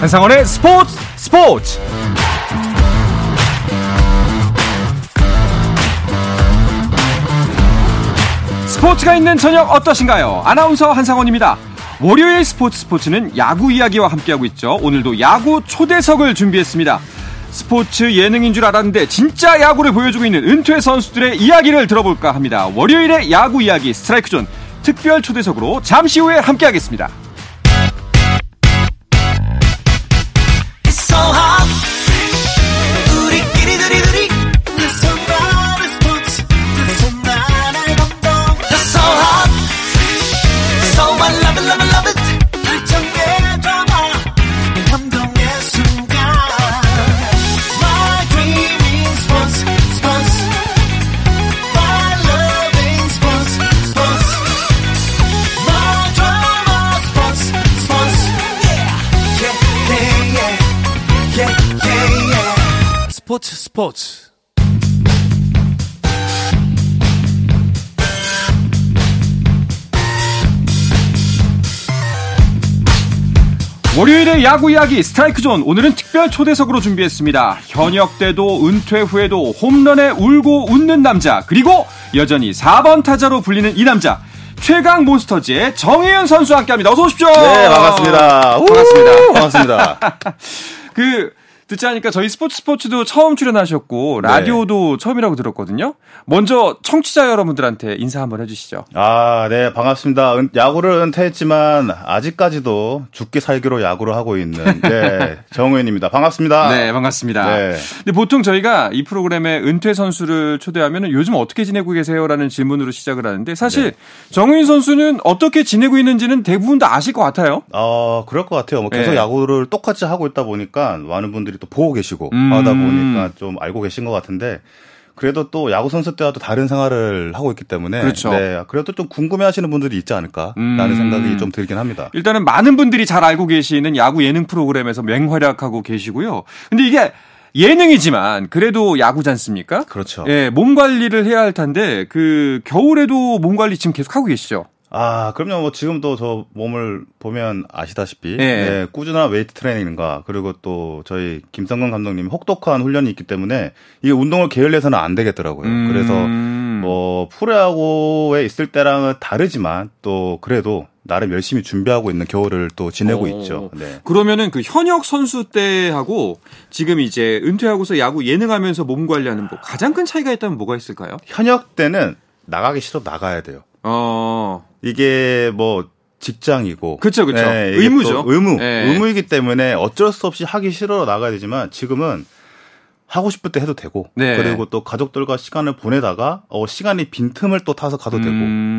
한상원의 스포츠 스포츠 스포츠가 있는 저녁 어떠신가요? 아나운서 한상원입니다. 월요일 스포츠 스포츠는 야구 이야기와 함께하고 있죠. 오늘도 야구 초대석을 준비했습니다. 스포츠 예능인 줄 알았는데 진짜 야구를 보여주고 있는 은퇴 선수들의 이야기를 들어볼까 합니다. 월요일의 야구 이야기 스트라이크 존 특별 초대석으로 잠시 후에 함께하겠습니다. 스포츠 월요일의 야구 이야기 스트라이크 존 오늘은 특별 초대석으로 준비했습니다. 현역 때도 은퇴 후에도 홈런에 울고 웃는 남자 그리고 여전히 4번 타자로 불리는 이 남자 최강 몬스터즈의 정의윤 선수와 함께합니다. 어서 오십시오. 네 반갑습니다. 반갑습니다. 반갑습니다. 그 듣지 않으니까 저희 스포츠 스포츠도 처음 출연하셨고 라디오도 처음이라고 들었거든요. 먼저 청취자 여러분들한테 인사 한번 해주시죠. 아, 네, 반갑습니다. 은- 야구를 은퇴했지만 아직까지도 죽기 살기로 야구를 하고 있는 네, 정우현입니다. 반갑습니다. 네, 반갑습니다. 네. 근데 보통 저희가 이 프로그램에 은퇴 선수를 초대하면 요즘 어떻게 지내고 계세요라는 질문으로 시작을 하는데 사실 네. 정우인 선수는 어떻게 지내고 있는지는 대부분 다 아실 것 같아요. 어, 그럴 것 같아요. 뭐 계속 네. 야구를 똑같이 하고 있다 보니까 많은 분들이 또 보고 계시고 음. 하다 보니까 좀 알고 계신 것 같은데 그래도 또 야구 선수 때와 또 다른 생활을 하고 있기 때문에 그렇죠. 네, 그래도 좀 궁금해 하시는 분들이 있지 않을까라는 음. 생각이 좀 들긴 합니다. 일단은 많은 분들이 잘 알고 계시는 야구 예능 프로그램에서 맹활약하고 계시고요. 근데 이게 예능이지만 그래도 야구지 않습니까? 그렇죠. 예, 몸 관리를 해야 할 텐데 그 겨울에도 몸 관리 지금 계속 하고 계시죠? 아, 그럼요. 뭐 지금도 저 몸을 보면 아시다시피 네. 네, 꾸준한 웨이트 트레이닝과 그리고 또 저희 김성근 감독님 혹독한 훈련이 있기 때문에 이게 운동을 게을러서는 안 되겠더라고요. 그래서 음. 뭐 프로야구에 있을 때랑은 다르지만 또 그래도 나름 열심히 준비하고 있는 겨울을 또 지내고 어. 있죠. 네. 그러면은 그 현역 선수 때하고 지금 이제 은퇴하고서 야구 예능하면서 몸 관리하는 뭐 가장 큰 차이가 있다면 뭐가 있을까요? 현역 때는 나가기 싫어 나가야 돼요. 어, 이게 뭐 직장이고 그쵸, 그쵸. 네, 의무죠. 또 의무 네. 의무이기 때문에 어쩔 수 없이 하기 싫어 나가야 되지만 지금은 하고 싶을 때 해도 되고 네. 그리고 또 가족들과 시간을 보내다가 어 시간이 빈틈을 또 타서 가도 음.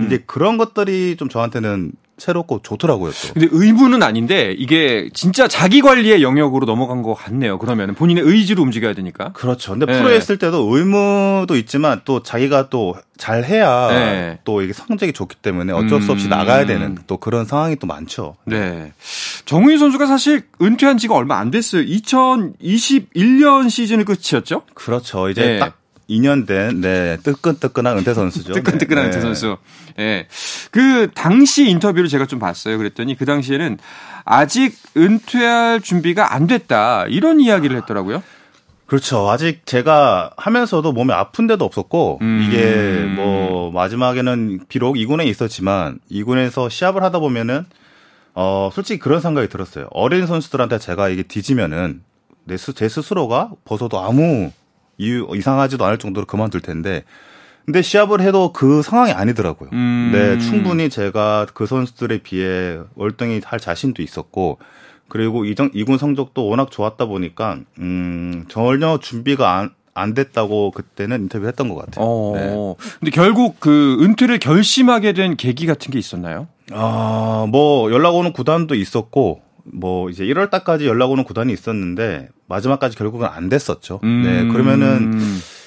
되고 이게 그런 것들이 좀 저한테는 새롭고 좋더라고요 또. 근데 의무는 아닌데 이게 진짜 자기 관리의 영역으로 넘어간 것 같네요. 그러면 본인의 의지로 움직여야 되니까. 그렇죠. 근데 네. 프로에 있을 때도 의무도 있지만 또 자기가 또 잘해야 네. 또 이게 성적이 좋기 때문에 어쩔 수 없이 음. 나가야 되는 또 그런 상황이 또 많죠. 네. 정우희 선수가 사실 은퇴한 지가 얼마 안 됐어요. 2021년 시즌이 끝이었죠? 그렇죠. 이제 네. 딱 2년 된, 네, 뜨끈뜨끈한 은퇴 선수죠. 뜨끈뜨끈한 네. 은퇴 선수. 예. 그 당시 인터뷰를 제가 좀 봤어요. 그랬더니 그 당시에는 아직 은퇴할 준비가 안 됐다. 이런 이야기를 했더라고요. 그렇죠. 아직 제가 하면서도 몸이 아픈 데도 없었고, 음. 이게 뭐, 마지막에는 비록 2군에 있었지만, 2군에서 시합을 하다 보면은, 어, 솔직히 그런 생각이 들었어요. 어린 선수들한테 제가 이게 뒤지면은, 내 스, 제 스스로가 벗어도 아무 이유, 이상하지도 않을 정도로 그만둘 텐데, 근데 시합을 해도 그 상황이 아니더라고요. 음. 네, 충분히 제가 그 선수들에 비해 월등히 할 자신도 있었고, 그리고 이정, 이군 성적도 워낙 좋았다 보니까, 음, 전혀 준비가 안, 안 됐다고 그때는 인터뷰 했던 것 같아요. 어. 네. 근데 결국 그 은퇴를 결심하게 된 계기 같은 게 있었나요? 아, 뭐, 연락 오는 구단도 있었고, 뭐, 이제 1월 달까지 연락 오는 구단이 있었는데, 마지막까지 결국은 안 됐었죠. 음. 네, 그러면은,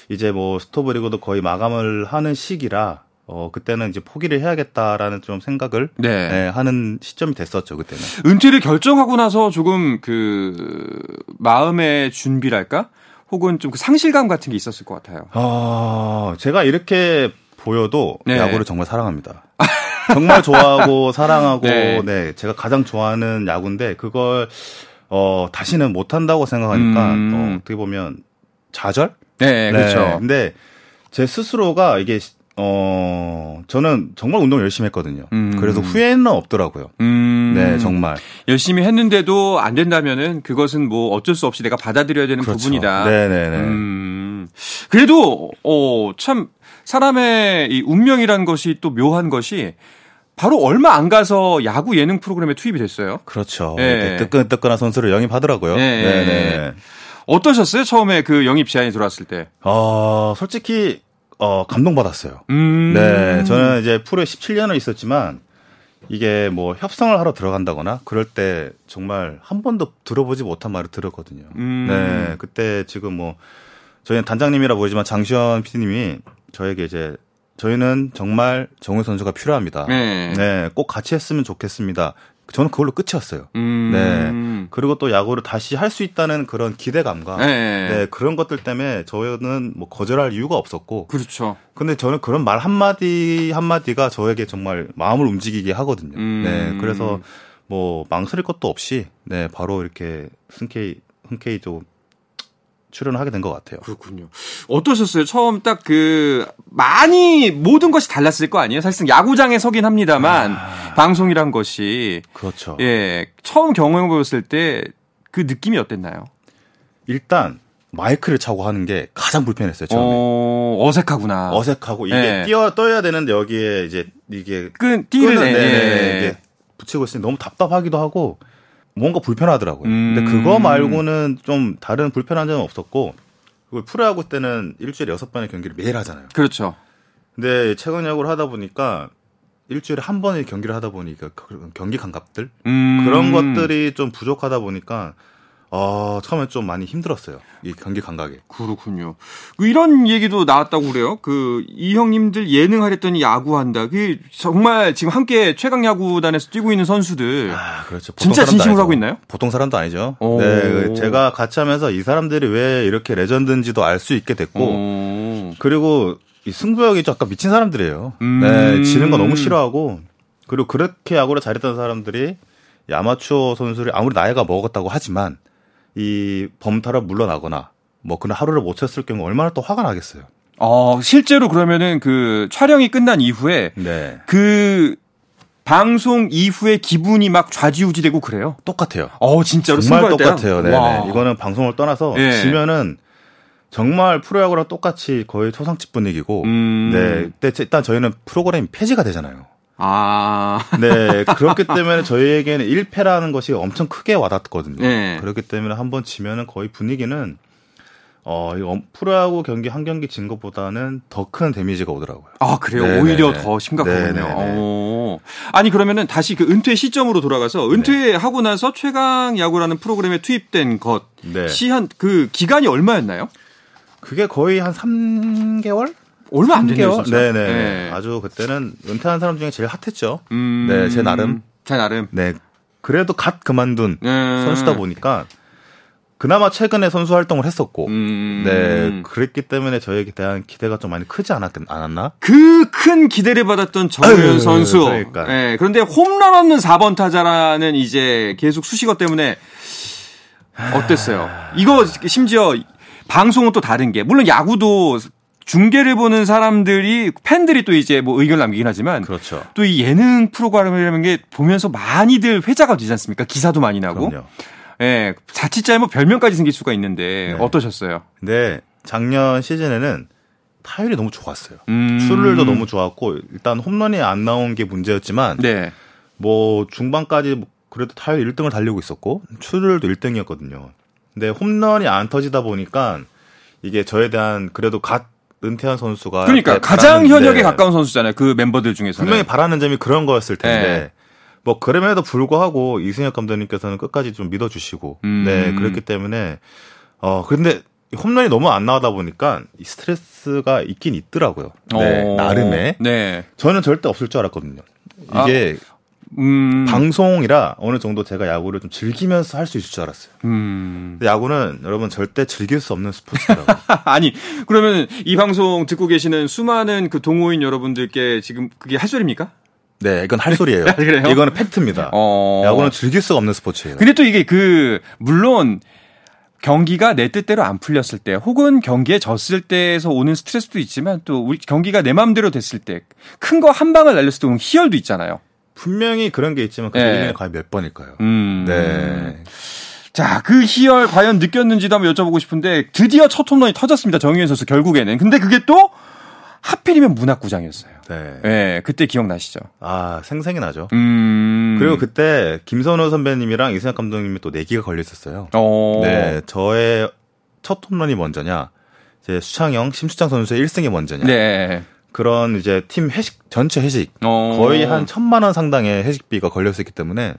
이제 뭐, 스토브 리그도 거의 마감을 하는 시기라, 어, 그때는 이제 포기를 해야겠다라는 좀 생각을, 네. 네, 하는 시점이 됐었죠, 그때는. 은퇴를 결정하고 나서 조금 그 마음의 준비랄까? 혹은 좀 그 상실감 같은 게 있었을 것 같아요. 아, 제가 이렇게 보여도 네. 야구를 정말 사랑합니다. 정말 좋아하고 사랑하고 네. 네. 제가 가장 좋아하는 야구인데 그걸 어, 다시는 못 한다고 생각하니까 음. 어, 어떻게 보면 좌절? 네, 그렇죠. 근데 제 스스로가 이게 어, 저는 정말 운동 열심히 했거든요. 음. 그래서 후회는 없더라고요. 음. 네, 정말. 열심히 했는데도 안 된다면은 그것은 뭐 어쩔 수 없이 내가 받아들여야 되는 그렇죠. 부분이다. 네네네. 음. 그래도 어, 참 사람의 이 운명이란 것이 또 묘한 것이 바로 얼마 안 가서 야구 예능 프로그램에 투입이 됐어요. 그렇죠. 네. 뜨끈뜨끈한 선수를 영입하더라고요. 네. 네네. 어떠셨어요? 처음에 그 영입 제안이 들어왔을 때. 어, 솔직히 어, 감동받았어요. 음. 네, 저는 이제 프로에 17년을 있었지만 이게 뭐 협상을 하러 들어간다거나 그럴 때 정말 한 번도 들어보지 못한 말을 들었거든요. 음. 네, 그때 지금 뭐 저희는 단장님이라 보이지만 장시현 PD님이 저에게 이제 저희는 정말 정우 선수가 필요합니다. 네. 네, 꼭 같이 했으면 좋겠습니다. 저는 그걸로 끝이었어요. 음. 네. 그리고 또 야구를 다시 할 수 있다는 그런 기대감과 네. 네, 그런 것들 때문에 저는 뭐 거절할 이유가 없었고 그렇죠. 근데 저는 그런 말 한마디 한마디가 저에게 정말 마음을 움직이게 하거든요. 음. 네. 그래서 뭐 망설일 것도 없이 네, 바로 이렇게 흔쾌히 흔쾌히 좀 출연을 하게 된 것 같아요. 그렇군요. 어떠셨어요? 처음 딱 그 많이 모든 것이 달랐을 거 아니에요? 사실상 야구장에 서긴 합니다만 아. 방송이란 것이 그렇죠. 예 처음 경험해 보셨을 때 그 느낌이 어땠나요? 일단 마이크를 차고 하는 게 가장 불편했어요. 처음에. 어, 어색하구나. 어색하고 이게 네. 뛰어 떠야 되는데 여기에 이제 이게 끈 띠를 끈을 내. 네네, 예. 붙이고 있으니 너무 답답하기도 하고 뭔가 불편하더라고요. 음. 근데 그거 말고는 좀 다른 불편한 점은 없었고 그리고 프로야구 때는 일주일에 여섯 번의 경기를 매일 하잖아요. 그렇죠. 근데 최근 야구를 하다 보니까 일주일에 한 번의 경기를 하다 보니까 그 경기 감각들 음. 그런 것들이 좀 부족하다 보니까 어, 처음에 좀 많이 힘들었어요. 이 경기 감각에. 그렇군요. 그 이런 얘기도 나왔다고 그래요. 그 이 형님들 예능 하랬더니 야구한다. 그 정말 지금 함께 최강 야구단에서 뛰고 있는 선수들 아, 그렇죠. 진짜 진심으로 아니죠. 하고 있나요? 보통 사람도 아니죠. 오. 네, 그 제가 같이 하면서 이 사람들이 왜 이렇게 레전드인지도 알 수 있게 됐고, 오. 그리고 이 승부욕이 좀 약간 미친 사람들이에요. 음. 네, 지는 거 너무 싫어하고, 그리고 그렇게 야구를 잘했던 사람들이 이 아마추어 선수를 아무리 나이가 먹었다고 하지만 이 범타로 물러나거나 뭐 그날 하루를 못 쳤을 경우 얼마나 또 화가 나겠어요. 어, 실제로 그러면은 그 촬영이 끝난 이후에 네, 그 방송 이후에 기분이 막 좌지우지되고 그래요. 똑같아요. 어, 진짜로 정말? 똑같아요. 네, 와. 네. 이거는 방송을 떠나서 예. 지면은 정말 프로야구랑 똑같이 거의 초상집 분위기고, 음. 네, 일단 저희는 프로그램이 폐지가 되잖아요. 아. 네, 그렇기 때문에 저희에게는 1패라는 것이 엄청 크게 와닿거든요. 네. 그렇기 때문에 한 번 지면은 거의 분위기는 어, 프로야구 경기 한 경기 진 것보다는 더 큰 데미지가 오더라고요. 아, 그래요? 네네네. 오히려 더 심각하군요. 네네네. 어. 아니, 그러면은 다시 그 은퇴 시점으로 돌아가서 은퇴하고 나서 최강 야구라는 프로그램에 투입된 것. 네. 시한, 그 기간이 얼마였나요? 그게 거의 한 3개월? 얼마 안 됐네요. 네네. 네. 아주 그때는 은퇴한 사람 중에 제일 핫했죠. 음. 네, 제 나름. 제 나름. 네. 그래도 갓 그만둔 음. 선수다 보니까 그나마 최근에 선수 활동을 했었고, 음. 네. 그랬기 때문에 저에게 대한 기대가 좀 많이 크지 않았, 않았나? 그 큰 기대를 받았던 정우현 선수. 그러니까. 예, 그런데 홈런 없는 4번 타자라는 이제 계속 수식어 때문에 어땠어요? 이거 심지어 방송은 또 다른 게 물론 야구도 중계를 보는 사람들이 팬들이 또 이제 뭐 의견을 남기긴 하지만 그렇죠. 또 이 예능 프로그램이라는 게 보면서 많이들 회자가 되지 않습니까? 기사도 많이 나고. 그럼요. 예, 자칫 잘못 별명까지 생길 수가 있는데 네. 어떠셨어요? 근데 작년 시즌에는 타율이 너무 좋았어요. 음. 출루도 너무 좋았고 일단 홈런이 안 나온 게 문제였지만 네. 뭐 중반까지 그래도 타율 1등을 달리고 있었고 출루율도 1등이었거든요. 근데 홈런이 안 터지다 보니까 이게 저에 대한 그래도 갓 은퇴한 선수가 그러니까 가장 현역에 가까운 선수잖아요. 그 멤버들 중에서는. 분명히 바라는 점이 그런 거였을 텐데 네. 뭐 그럼에도 불구하고 이승엽 감독님께서는 끝까지 좀 믿어주시고 음. 네 그렇기 때문에 어 근데 홈런이 너무 안 나오다 보니까 이 스트레스가 있긴 있더라고요. 네 어. 나름의 네. 저는 절대 없을 줄 알았거든요. 이게 음. 방송이라 어느 정도 제가 야구를 좀 즐기면서 할 수 있을 줄 알았어요. 음. 야구는 여러분 절대 즐길 수 없는 스포츠더라고요. 아니, 그러면 이 방송 듣고 계시는 수많은 그 동호인 여러분들께 지금 그게 할 소리입니까? 네, 이건 할 소리예요. 그래요? 이거는 팩트입니다. 어. 야구는 즐길 수가 없는 스포츠예요. 근데 또 이게 그 물론 경기가 내 뜻대로 안 풀렸을 때 혹은 경기에 졌을 때에서 오는 스트레스도 있지만 또 우리 경기가 내 마음대로 됐을 때 큰 거 한 방을 날렸을 때 오는 희열도 있잖아요. 분명히 그런 게 있지만 그 네. 1년에 과연 몇 번일까요? 음. 네. 자, 그 희열 과연 느꼈는지도 한번 여쭤보고 싶은데 드디어 첫 홈런이 터졌습니다. 정유현 선수 결국에는. 근데 그게 또 하필이면 문학구장이었어요. 네. 예, 그때 기억나시죠? 아, 생생히 나죠. 음. 그리고 그때 김선호 선배님이랑 이승엽 감독님이 또 내기가 걸려 있었어요. 어. 네, 저의 첫 홈런이 먼저냐, 이제 수창영, 심수창 선수의 1승이 먼저냐. 네. 그런 이제 팀 회식, 전체 회식. 어. 거의 한 천만 원 상당의 회식비가 걸려 있었기 때문에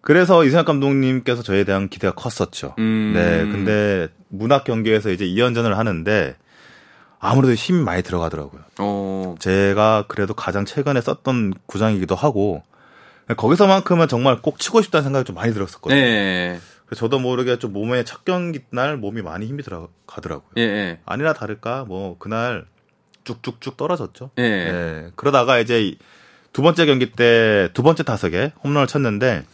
그래서 이승엽 감독님께서 저에 대한 기대가 컸었죠. 음. 네, 근데 문학 경기에서 이제 2연전을 하는데 아무래도 힘이 많이 들어가더라고요. 어. 제가 그래도 가장 최근에 썼던 구장이기도 하고 거기서만큼은 정말 꼭 치고 싶다는 생각이 좀 많이 들었었거든요. 네. 그래서 저도 모르게 좀 몸에 첫 경기 날 몸이 많이 힘이 들어가더라고요. 예, 예. 아니나 다를까 뭐 그날 쭉쭉쭉 떨어졌죠. 예. 네. 그러다가 이제 이두 번째 경기 때 두 번째 타석에 홈런을 쳤는데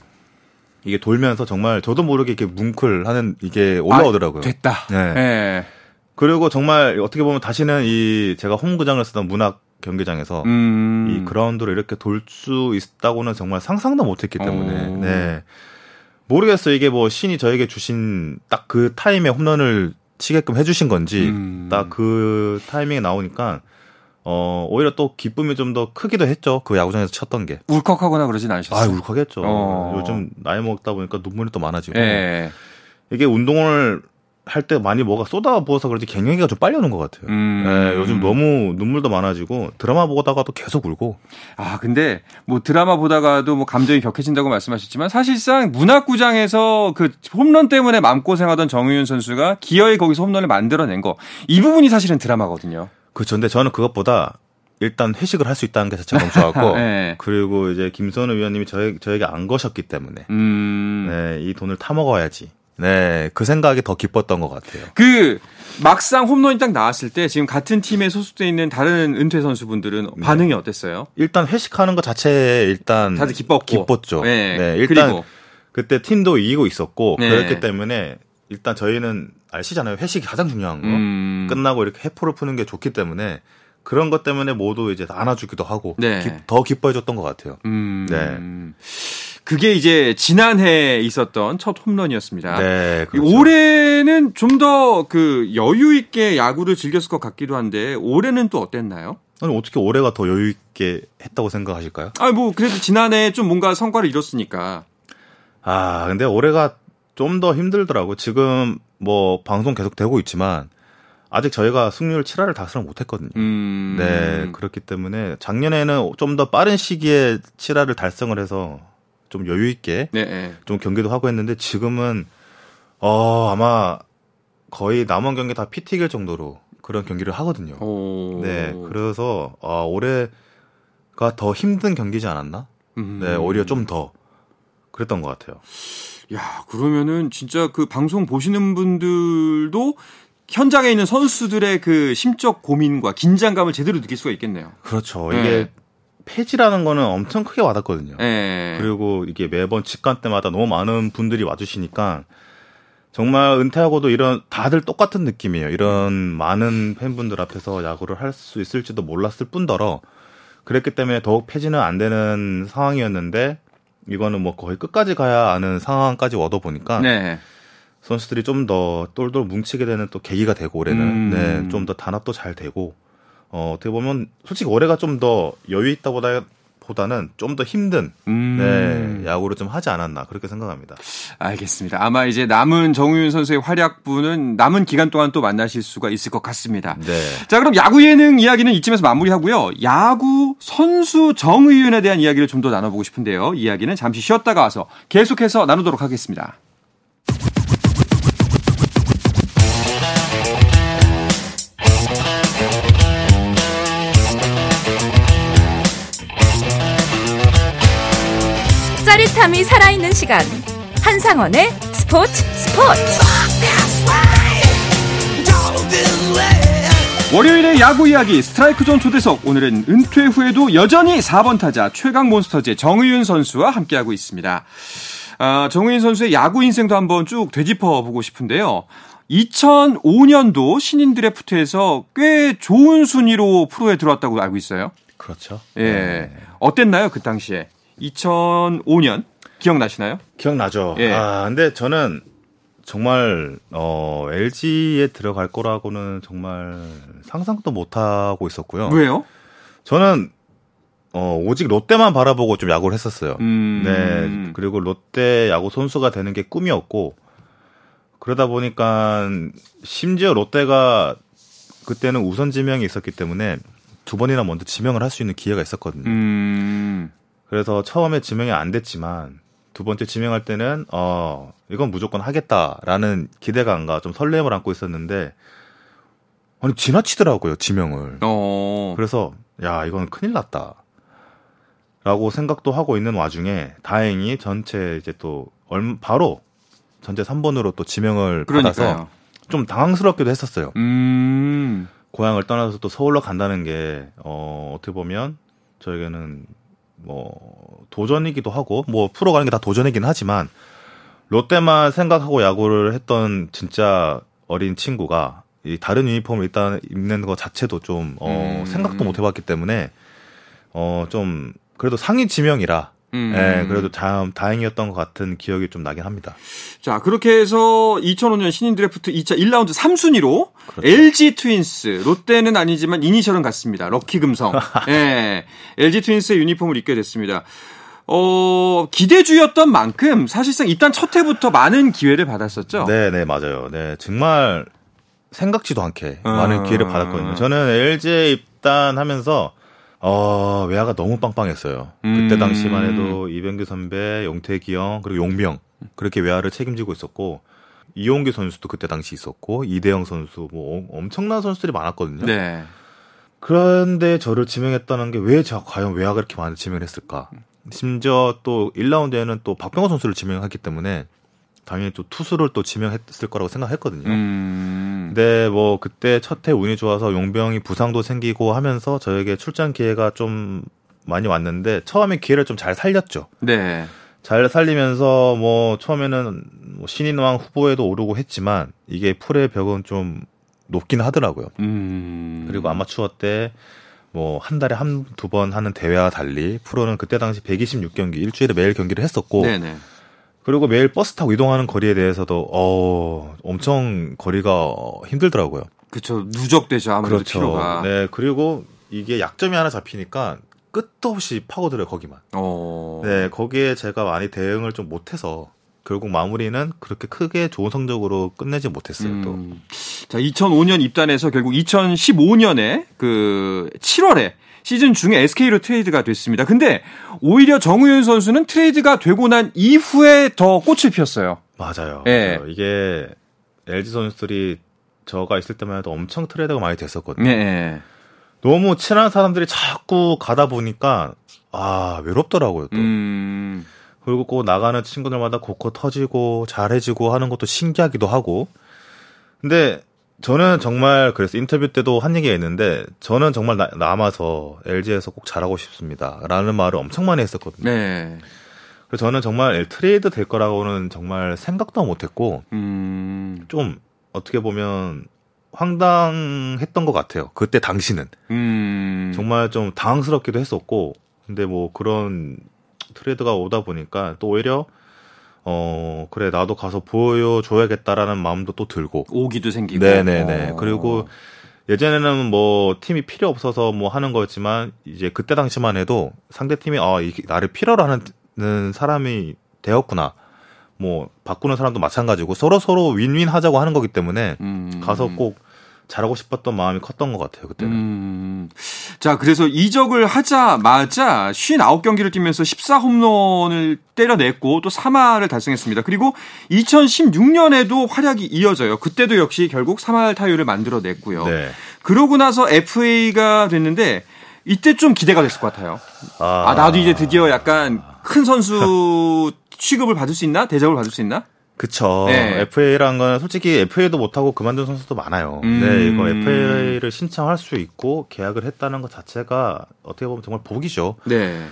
이게 돌면서 정말 저도 모르게 이렇게 뭉클하는 이게 올라오더라고요. 아, 됐다. 네. 예. 그리고 정말 어떻게 보면 다시는 이 제가 홈구장을 쓰던 문학 경기장에서 음. 이 그라운드로 이렇게 돌 수 있다고는 정말 상상도 못했기 때문에 어. 네 모르겠어요 이게 뭐 신이 저에게 주신 딱 그 타임에 홈런을 치게끔 해주신 건지 음. 딱그 타이밍에 나오니까 어 오히려 또 기쁨이 좀 더 크기도 했죠 그 야구장에서 쳤던 게. 울컥하거나 그러진 아 않으셨어요? 울컥했죠. 어. 요즘 나이 먹다 보니까 눈물이 또 많아지고 예. 이게 운동을 할 때 많이 뭐가 쏟아 부어서 그런지 갱년기가 좀 빨리 오는 것 같아요. 음. 예, 요즘 너무 눈물도 많아지고 드라마 보다가도 계속 울고 아, 근데 뭐 드라마 보다가도 뭐 감정이 격해진다고 말씀하셨지만 사실상 문학구장에서 그 홈런 때문에 마음고생하던 정우윤 선수가 기어이 거기서 홈런을 만들어낸 거. 이 부분이 사실은 드라마거든요. 그렇죠. 근데 저는 그것보다 일단 회식을 할 수 있다는 게 자체가 너무 좋았고 네. 그리고 이제 김선우 위원님이 저희, 저에게 안 거셨기 때문에 음. 네, 이 돈을 타 먹어야지. 네, 그 생각이 더 기뻤던 것 같아요. 그 막상 홈런이 딱 나왔을 때 지금 같은 팀에 소속돼 있는 다른 은퇴 선수분들은 네. 반응이 어땠어요? 일단 회식하는 것 자체에 일단 다들 기뻤고. 기뻤죠. 네. 네, 일단 그리고. 그때 팀도 이기고 있었고 네. 그렇기 때문에 일단 저희는 아시잖아요. 회식이 가장 중요한 거. 음. 끝나고 이렇게 해포를 푸는 게 좋기 때문에 그런 것 때문에 모두 이제 안아주기도 하고 네. 기- 더 기뻐해줬던 것 같아요. 음. 네. 그게 이제 지난해 있었던 첫 홈런이었습니다. 네, 이 그렇죠. 올해는 좀 더 그 여유 있게 야구를 즐겼을 것 같기도 한데 올해는 또 어땠나요? 아니 어떻게 올해가 더 여유 있게 했다고 생각하실까요? 아뭐 그래도 지난해 좀 뭔가 성과를 이뤘으니까. 아 근데 올해가 좀 더 힘들더라고. 지금 뭐 방송 계속 되고 있지만 아직 저희가 승률 7할을 달성을 못했거든요. 음. 네 그렇기 때문에 작년에는 좀 더 빠른 시기에 7할을 달성을 해서 좀 여유 있게 네. 네. 좀 경기도 하고 했는데 지금은 어 아마 거의 남은 경기 다 피 튀길 정도로 그런 경기를 하거든요. 오. 네, 그래서 아, 올해가 더 힘든 경기지 않았나? 음. 네, 오히려 좀 더 그랬던 것 같아요. 야, 그러면은 진짜 그 방송 보시는 분들도 현장에 있는 선수들의 그 심적 고민과 긴장감을 제대로 느낄 수가 있겠네요. 그렇죠. 네. 이게 폐지라는 거는 엄청 크게 와닿거든요. 예. 그리고 이게 매번 직관 때마다 너무 많은 분들이 와주시니까 정말 은퇴하고도 이런 다들 똑같은 느낌이에요. 이런 많은 팬분들 앞에서 야구를 할 수 있을지도 몰랐을 뿐더러 그랬기 때문에 더욱 폐지는 안 되는 상황이었는데 이거는 뭐 거의 끝까지 가야 하는 상황까지 얻어 보니까 네. 선수들이 좀 더 똘똘 뭉치게 되는 또 계기가 되고 올해는 음. 네, 좀 더 단합도 잘 되고 어, 어떻게 보면 솔직히 올해가 좀 더 여유 있다보다 보다는 좀 더 힘든 음. 네, 야구를 좀 하지 않았나 그렇게 생각합니다. 알겠습니다. 아마 이제 남은 정우윤 선수의 활약부는 남은 기간 동안 또 만나실 수가 있을 것 같습니다. 네. 자, 그럼 야구 예능 이야기는 이쯤에서 마무리하고요. 야구 선수 정의윤에 대한 이야기를 좀 더 나눠보고 싶은데요. 이야기는 잠시 쉬었다가 와서 계속해서 나누도록 하겠습니다. 짜릿함이 살아있는 시간 한상원의 스포츠 스포츠 월요일의 야구 이야기 스트라이크 존 초대석 오늘은 은퇴 후에도 여전히 4번 타자 최강 몬스터즈의 정의윤 선수와 함께하고 있습니다. 아, 정의윤 선수의 야구 인생도 한번 쭉 되짚어 보고 싶은데요. 2005년도 신인 드래프트에서 꽤 좋은 순위로 프로에 들어왔다고 알고 있어요. 그렇죠. 예. 네. 어땠나요, 그 당시에? 2005년 기억나시나요? 기억나죠. 예. 아, 근데 저는 정말 어, LG에 들어갈 거라고는 정말 상상도 못 하고 있었고요. 왜요? 저는 어, 오직 롯데만 바라보고 좀 야구를 했었어요. 음. 네. 그리고 롯데 야구 선수가 되는 게 꿈이었고 그러다 보니까 심지어 롯데가 그때는 우선 지명이 있었기 때문에 두 번이나 먼저 지명을 할 수 있는 기회가 있었거든요. 음. 그래서 처음에 지명이 안 됐지만 두 번째 지명할 때는 어 이건 무조건 하겠다라는 기대감과 좀 설렘을 안고 있었는데 아니 지나치더라고요 지명을. 어. 그래서 야 이건 큰일 났다. 라고 생각도 하고 있는 와중에 다행히 전체 이제 또얼 바로 전체 3번으로 또 지명을 받아서 그러니까요. 좀 당황스럽기도 했었어요. 음. 고향을 떠나서 또 서울로 간다는 게, 어, 어떻게 보면 저에게는 뭐, 도전이기도 하고, 뭐, 프로 가는 게 다 도전이긴 하지만, 롯데만 생각하고 야구를 했던 진짜 어린 친구가, 이 다른 유니폼을 일단 입는 것 자체도 좀, 어, 음. 생각도 못 해봤기 때문에, 어, 좀, 그래도 상위 지명이라, 음. 예, 그래도 다, 다행이었던 것 같은 기억이 좀 나긴 합니다. 자, 그렇게 해서 2005년 신인 드래프트 2차 1라운드 3순위로 그렇죠. LG 트윈스, 롯데는 아니지만 이니셜은 같습니다. 럭키 금성. 예. LG 트윈스의 유니폼을 입게 됐습니다. 어, 기대주였던 만큼 사실상 입단 첫 해부터 많은 기회를 받았었죠. 네, 네, 맞아요. 네, 정말 생각지도 않게 아. 많은 기회를 받았거든요. 저는 LG에 입단하면서 어, 외야가 너무 빵빵했어요. 그때 음. 당시만 해도 이병규 선배, 용태기 형, 그리고 용명 그렇게 외야를 책임지고 있었고 이용규 선수도 그때 당시 있었고 이대영 선수 뭐 엄- 엄청난 선수들이 많았거든요. 네. 그런데 저를 지명했다는 게 왜 제가 과연 외야가 이렇게 많이 지명을 했을까? 심지어 또 1라운드에는 또 박병호 선수를 지명했기 때문에 당연히 또 투수를 또 지명했을 거라고 생각했거든요. 음. 근데 뭐 그때 첫 해 운이 좋아서 용병이 부상도 생기고 하면서 저에게 출전 기회가 좀 많이 왔는데 처음에 기회를 좀 잘 살렸죠. 네. 잘 살리면서 뭐 처음에는 뭐 신인왕 후보에도 오르고 했지만 이게 풀의 벽은 좀 높긴 하더라고요. 음. 그리고 아마추어 때 뭐 한 달에 한 두 번 하는 대회와 달리 프로는 그때 당시 126경기 일주일에 매일 경기를 했었고 네네. 그리고 매일 버스 타고 이동하는 거리에 대해서도 어 엄청 거리가 힘들더라고요. 그쵸. 누적되죠. 아무래도 피로가. 네 그리고 이게 약점이 하나 잡히니까 끝도 없이 파고들어요 거기만. 어. 네 거기에 제가 많이 대응을 좀 못해서 결국 마무리는 그렇게 크게 좋은 성적으로 끝내지 못했어요 또. 음. 자, 2005년 입단해서 결국 2015년에 그 7월에 시즌 중에 SK로 트레이드가 됐습니다. 근데 오히려 정우현 선수는 트레이드가 되고 난 이후에 더 꽃을 피웠어요. 맞아요. 예. 맞아요. 이게 LG 선수들이 저가 있을 때만 해도 엄청 트레이드가 많이 됐었거든요. 네. 너무 친한 사람들이 자꾸 가다 보니까 아 외롭더라고요 또. 음. 그리고 꼭 나가는 친구들마다 곳곳 터지고 잘해지고 하는 것도 신기하기도 하고. 근데 저는 정말 그래서 인터뷰 때도 한 얘기가 있는데 저는 정말 나- 남아서 LG에서 꼭 잘하고 싶습니다라는 말을 엄청 많이 했었거든요. 네. 그래서 저는 정말 트레이드 될 거라고는 정말 생각도 못했고 음. 좀 어떻게 보면 황당했던 것 같아요. 그때 당시는 음. 정말 좀 당황스럽기도 했었고, 근데 뭐 그런 트레이드가 오다 보니까 또 오히려 어 그래 나도 가서 보여줘야겠다라는 마음도 또 들고, 오기도 생기고. 네네네. 어. 그리고 예전에는 뭐 팀이 필요 없어서 뭐 하는 거였지만 이제 그때 당시만 해도 상대 팀이 아 이게 나를 필요로 하는 사람이 되었구나. 뭐 바꾸는 사람도 마찬가지고 서로 서로 윈윈 하자고 하는 거기 때문에 음. 가서 꼭 잘하고 싶었던 마음이 컸던 것 같아요 그때는. 음. 자, 그래서 이적을 하자마자 59경기를 뛰면서 14홈런을 때려냈고 또 3할을 달성했습니다. 그리고 2016년에도 활약이 이어져요. 그때도 역시 결국 3할 타율을 만들어냈고요. 네. 그러고 나서 FA가 됐는데 이때 좀 기대가 됐을 것 같아요. 아, 나도 이제 드디어 약간 큰 선수 취급을 받을 수 있나? 대접을 받을 수 있나? 그쵸. 네. FA라는 건 솔직히 FA도 못하고 그만둔 선수도 많아요. 음. 네, 이거 FA를 신청할 수 있고 계약을 했다는 것 자체가 어떻게 보면 정말 복이죠. 네.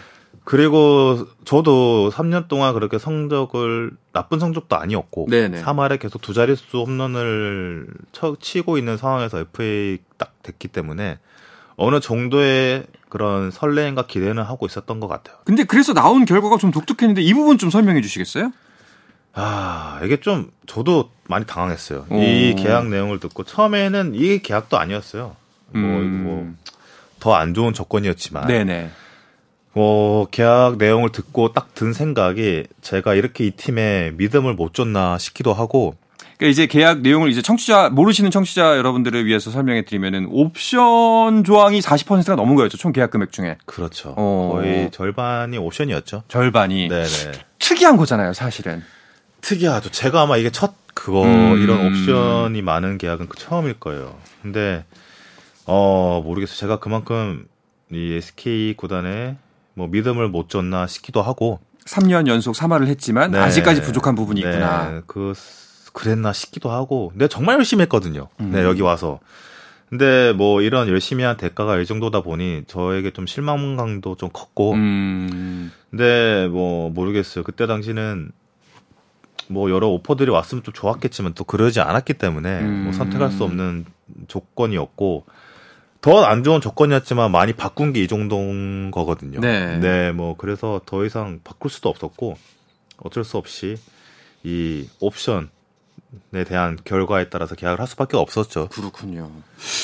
그리고 저도 3년 동안 그렇게 성적을 나쁜 성적도 아니었고 네네. 3할에 계속 두 자릿수 홈런을 쳐, 치고 있는 상황에서 FA 딱 됐기 때문에 어느 정도의 그런 설레임과 기대는 하고 있었던 것 같아요. 근데 그래서 나온 결과가 좀 독특했는데 이 부분 좀 설명해 주시겠어요? 아, 이게 좀 저도 많이 당황했어요. 오. 이 계약 내용을 듣고 처음에는 이 계약도 아니었어요. 뭐, 음. 뭐, 더안 좋은 조건이었지만. 네네. 뭐, 계약 내용을 듣고 딱 든 생각이 제가 이렇게 이 팀에 믿음을 못 줬나 싶기도 하고. 그러니까 이제 계약 내용을 이제 청취자 모르시는 청취자 여러분들을 위해서 설명해 드리면은 옵션 조항이 40%가 넘은 거였죠 총 계약 금액 중에 그렇죠. 어. 거의 절반이 옵션이었죠. 절반이 네네. 특이한 거잖아요 사실은. 특이하죠. 제가 아마 이게 첫 그거 음. 이런 옵션이 많은 계약은 그 처음일 거예요. 근데 어 모르겠어요. 제가 그만큼 이 SK 구단에 뭐 믿음을 못 줬나 싶기도 하고 3년 연속 3할을 했지만 네. 아직까지 부족한 부분이 있구나. 네, 그 그랬나 싶기도 하고. 근데 정말 열심히 했거든요. 음. 네 여기 와서. 근데 뭐 이런 열심히 한 대가가 이 정도다 보니 저에게 좀 실망감도 좀 컸고. 음. 근데 뭐 모르겠어요. 그때 당시는 뭐 여러 오퍼들이 왔으면 좀 좋았겠지만 또 그러지 않았기 때문에 음. 뭐 선택할 수 없는 조건이었고 더 안 좋은 조건이었지만 많이 바꾼 게 이 정도인 거거든요. 네. 뭐 그래서 더 이상 바꿀 수도 없었고 어쩔 수 없이 이 옵션 에 대한 결과에 따라서 계약을 할 수밖에 없었죠. 그렇군요.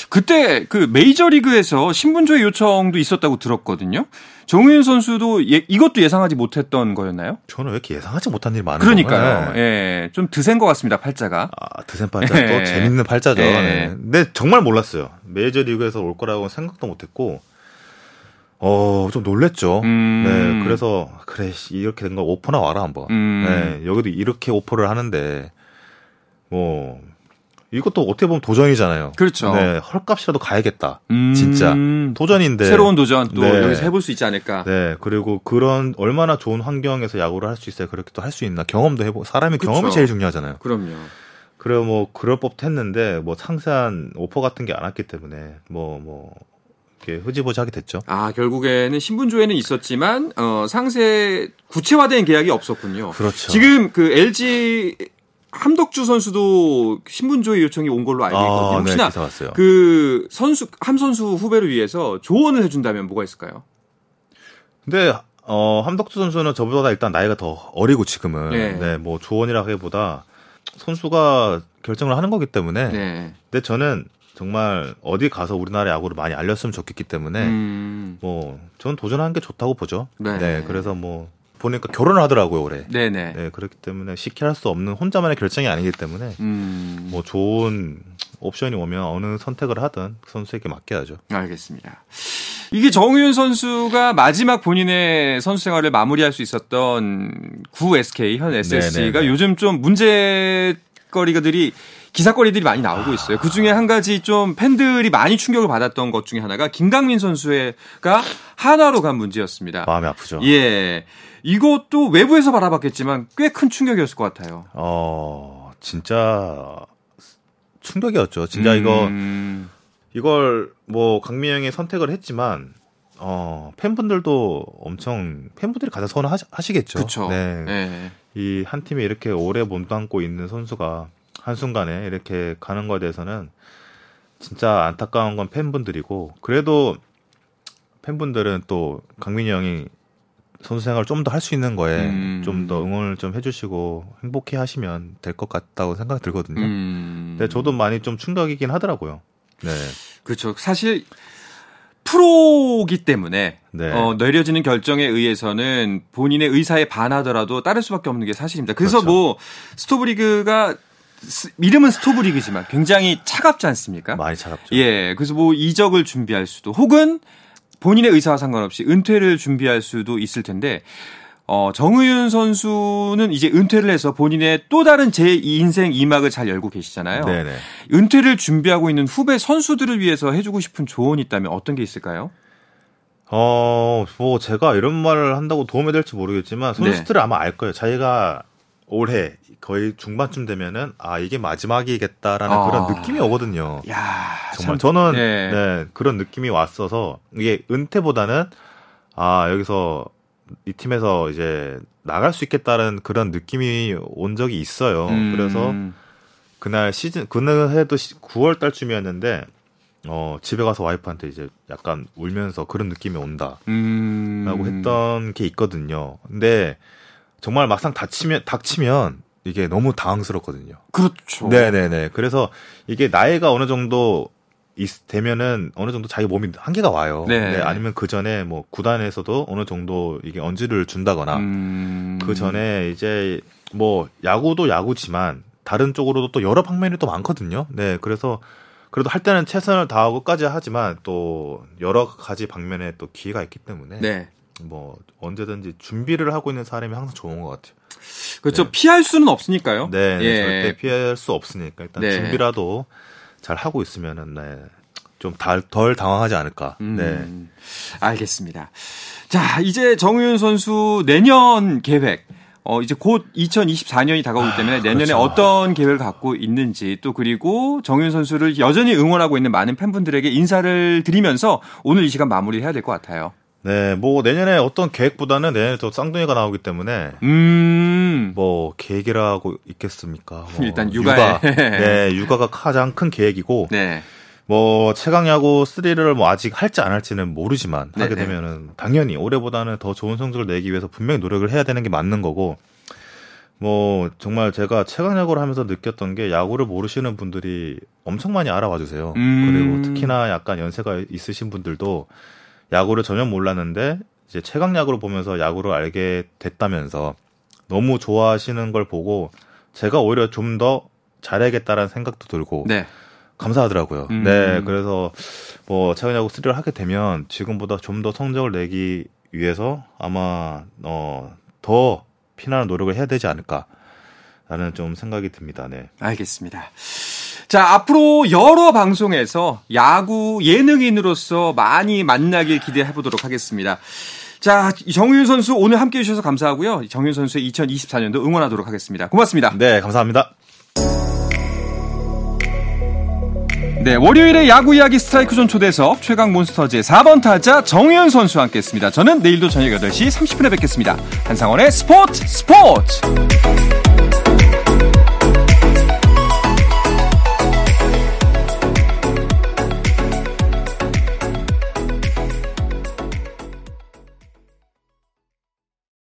그때 그 메이저리그에서 신분조회 요청도 있었다고 들었거든요. 정우현 선수도 예, 이것도 예상하지 못했던 거였나요? 저는 왜 이렇게 예상하지 못한 일이 많은 그러니까요. 건가요? 예, 좀 드센 것 같습니다 팔자가. 아, 드센 팔자 네. 또 재밌는 팔자죠. 네. 네. 근데 정말 몰랐어요. 메이저 리그에서 올 거라고 생각도 못했고, 어, 좀 놀랬죠. 음. 네, 그래서 그래 씨, 이렇게 된 거 오퍼나 와라 한번. 음. 네, 여기도 이렇게 오퍼를 하는데 뭐 이것도 어떻게 보면 도전이잖아요. 그렇죠. 네, 헐값이라도 가야겠다. 음. 진짜 도전인데. 새로운 도전 또 네. 여기서 해볼 수 있지 않을까. 네, 그리고 그런 얼마나 좋은 환경에서 야구를 할 수 있어야 그렇게 또 할 수 있나 경험도 해보. 사람의 그쵸. 경험이 제일 중요하잖아요. 그럼요. 그래 뭐 그럴 법도 했는데 뭐 상세한 오퍼 같은 게 안 왔기 때문에 뭐뭐 이렇게 흐지부지하게 됐죠. 아 결국에는 신분조회는 있었지만 어, 상세 구체화된 계약이 없었군요. 그렇죠. 지금 그 LG 함덕주 선수도 신분조회 요청이 온 걸로 알고 있거든요. 아, 네, 혹시나 왔어요. 그 선수 함 선수 후배를 위해서 조언을 해준다면 뭐가 있을까요? 근데 어 함덕주 선수는 저보다 일단 나이가 더 어리고 지금은 네. 네, 뭐 조언이라기보다 선수가 결정을 하는 거기 때문에 네. 근데 저는 정말 어디 가서 우리나라 야구를 많이 알렸으면 좋겠기 때문에 음, 뭐 저는 도전하는 게 좋다고 보죠. 네. 그래서 뭐 보니까 결혼을 하더라고요 올해. 네네. 네, 그렇기 때문에 쉽게 할 수 없는 혼자만의 결정이 아니기 때문에 음, 뭐 좋은 옵션이 오면 어느 선택을 하든 그 선수에게 맡겨야죠. 알겠습니다. 이게 정우윤 선수가 마지막 본인의 선수 생활을 마무리할 수 있었던 구 SK 현 SSG가 네네네. 요즘 좀 문제 거리들이 기사거리들이 많이 나오고 있어요. 그 중에 한 가지 좀 팬들이 많이 충격을 받았던 것 중에 하나가 김강민 선수가 한화로 간 문제였습니다. 마음이 아프죠. 예. 이것도 외부에서 바라봤겠지만 꽤 큰 충격이었을 것 같아요. 어, 진짜 충격이었죠. 진짜 이거 음, 이걸 뭐 강민영이 선택을 했지만 어, 팬분들도 엄청 팬분들이 가장 서운하시겠죠. 그쵸. 네. 예. 이한 팀에 이렇게 오래 몸담고 있는 선수가 한순간에 이렇게 가는 거에 대해서는 진짜 안타까운 건 팬분들이고 그래도 팬분들은 또 강민이 형이 선수 생활을 좀 더 할 수 있는 거에 음. 좀더 응원을 좀 해주시고 행복해 하시면 될 것 같다고 생각이 들거든요. 음. 근데 저도 많이 좀 충격이긴 하더라고요. 네. 그렇죠. 사실 프로기 때문에 네. 어, 내려지는 결정에 의해서는 본인의 의사에 반하더라도 따를 수밖에 없는 게 사실입니다. 그래서 그렇죠. 뭐 스토브리그가 스- 이름은 스토브리그지만 굉장히 차갑지 않습니까? 많이 차갑죠. 예, 그래서 뭐 이적을 준비할 수도 혹은 본인의 의사와 상관없이 은퇴를 준비할 수도 있을 텐데 어, 정의윤 선수는 이제 은퇴를 해서 본인의 또 다른 제 인생 2막을 잘 열고 계시잖아요. 네네. 은퇴를 준비하고 있는 후배 선수들을 위해서 해주고 싶은 조언이 있다면 어떤 게 있을까요? 어, 뭐 제가 이런 말을 한다고 도움이 될지 모르겠지만 선수들은 아마 알 거예요. 자기가 올해 거의 중반쯤 되면은 아 이게 마지막이겠다라는 아. 그런 느낌이 오거든요. 야, 정말 참, 저는 네. 네, 그런 느낌이 왔어서 이게 은퇴보다는 아 여기서 이 팀에서 이제 나갈 수 있겠다는 그런 느낌이 온 적이 있어요. 음, 그래서 그날 시즌 그날 해도 9월 달쯤이었는데 어 집에 가서 와이프한테 이제 약간 울면서 그런 느낌이 온다라고 음, 했던 게 있거든요. 근데 정말 막상 닥치면 닥치면 이게 너무 당황스럽거든요. 그렇죠. 네네네. 그래서 이게 나이가 어느 정도 있, 되면은 어느 정도 자기 몸이 한계가 와요. 네. 아니면 그 전에 뭐 구단에서도 어느 정도 이게 언지를 준다거나 음, 그 전에 이제 뭐 야구도 야구지만 다른 쪽으로도 또 여러 방면이 또 많거든요. 네. 그래서 그래도 할 때는 최선을 다하고까지 하지만 또 여러 가지 방면에 또 기회가 있기 때문에 네. 뭐 언제든지 준비를 하고 있는 사람이 항상 좋은 것 같아요. 그렇죠. 네. 피할 수는 없으니까요. 네, 네, 예. 절대 피할 수 없으니까 일단 네. 준비라도 잘 하고 있으면은 네, 좀덜 당황하지 않을까. 음, 네. 알겠습니다. 자, 이제 정우윤 선수 내년 계획. 어, 이제 곧 2024년이 다가오기 때문에 내년에 그렇죠. 어떤 계획을 갖고 있는지 또 그리고 정우윤 선수를 여전히 응원하고 있는 많은 팬분들에게 인사를 드리면서 오늘 이 시간 마무리해야 될 것 같아요. 네, 뭐 내년에 어떤 계획보다는 내년에 또 쌍둥이가 나오기 때문에 음. 뭐 계획이라고 있겠습니까? 뭐 일단 육아에. 육아. 네, 육아가 가장 큰 계획이고 네. 뭐 최강 야구 3를 뭐 아직 할지 안 할지는 모르지만 하게 네네. 되면은 당연히 올해보다는 더 좋은 성적을 내기 위해서 분명히 노력을 해야 되는 게 맞는 거고 뭐 정말 제가 최강 야구를 하면서 느꼈던 게 야구를 모르시는 분들이 엄청 많이 알아봐 주세요. 음. 그리고 특히나 약간 연세가 있으신 분들도 야구를 전혀 몰랐는데 이제 최강 야구를 보면서 야구를 알게 됐다면서 너무 좋아하시는 걸 보고 제가 오히려 좀 더 잘해야겠다라는 생각도 들고 네. 감사하더라고요. 음. 네, 그래서 뭐 최근야구 3를 하게 되면 지금보다 좀 더 성적을 내기 위해서 아마 어더 피나는 노력을 해야 되지 않을까 라는 좀 생각이 듭니다. 네. 알겠습니다. 자, 앞으로 여러 방송에서 야구 예능인으로서 많이 만나길 기대해 보도록 하겠습니다. 자, 정의윤 선수 오늘 함께 해주셔서 감사하고요. 정의윤 선수의 2024년도 응원하도록 하겠습니다. 고맙습니다. 네, 감사합니다. 네, 월요일에 야구 이야기 스트라이크 존 초대석 최강 몬스터즈의 4번 타자 정의윤 선수와 함께 했습니다. 저는 내일도 저녁 8시 30분에 뵙겠습니다. 한상원의 스포츠 스포츠!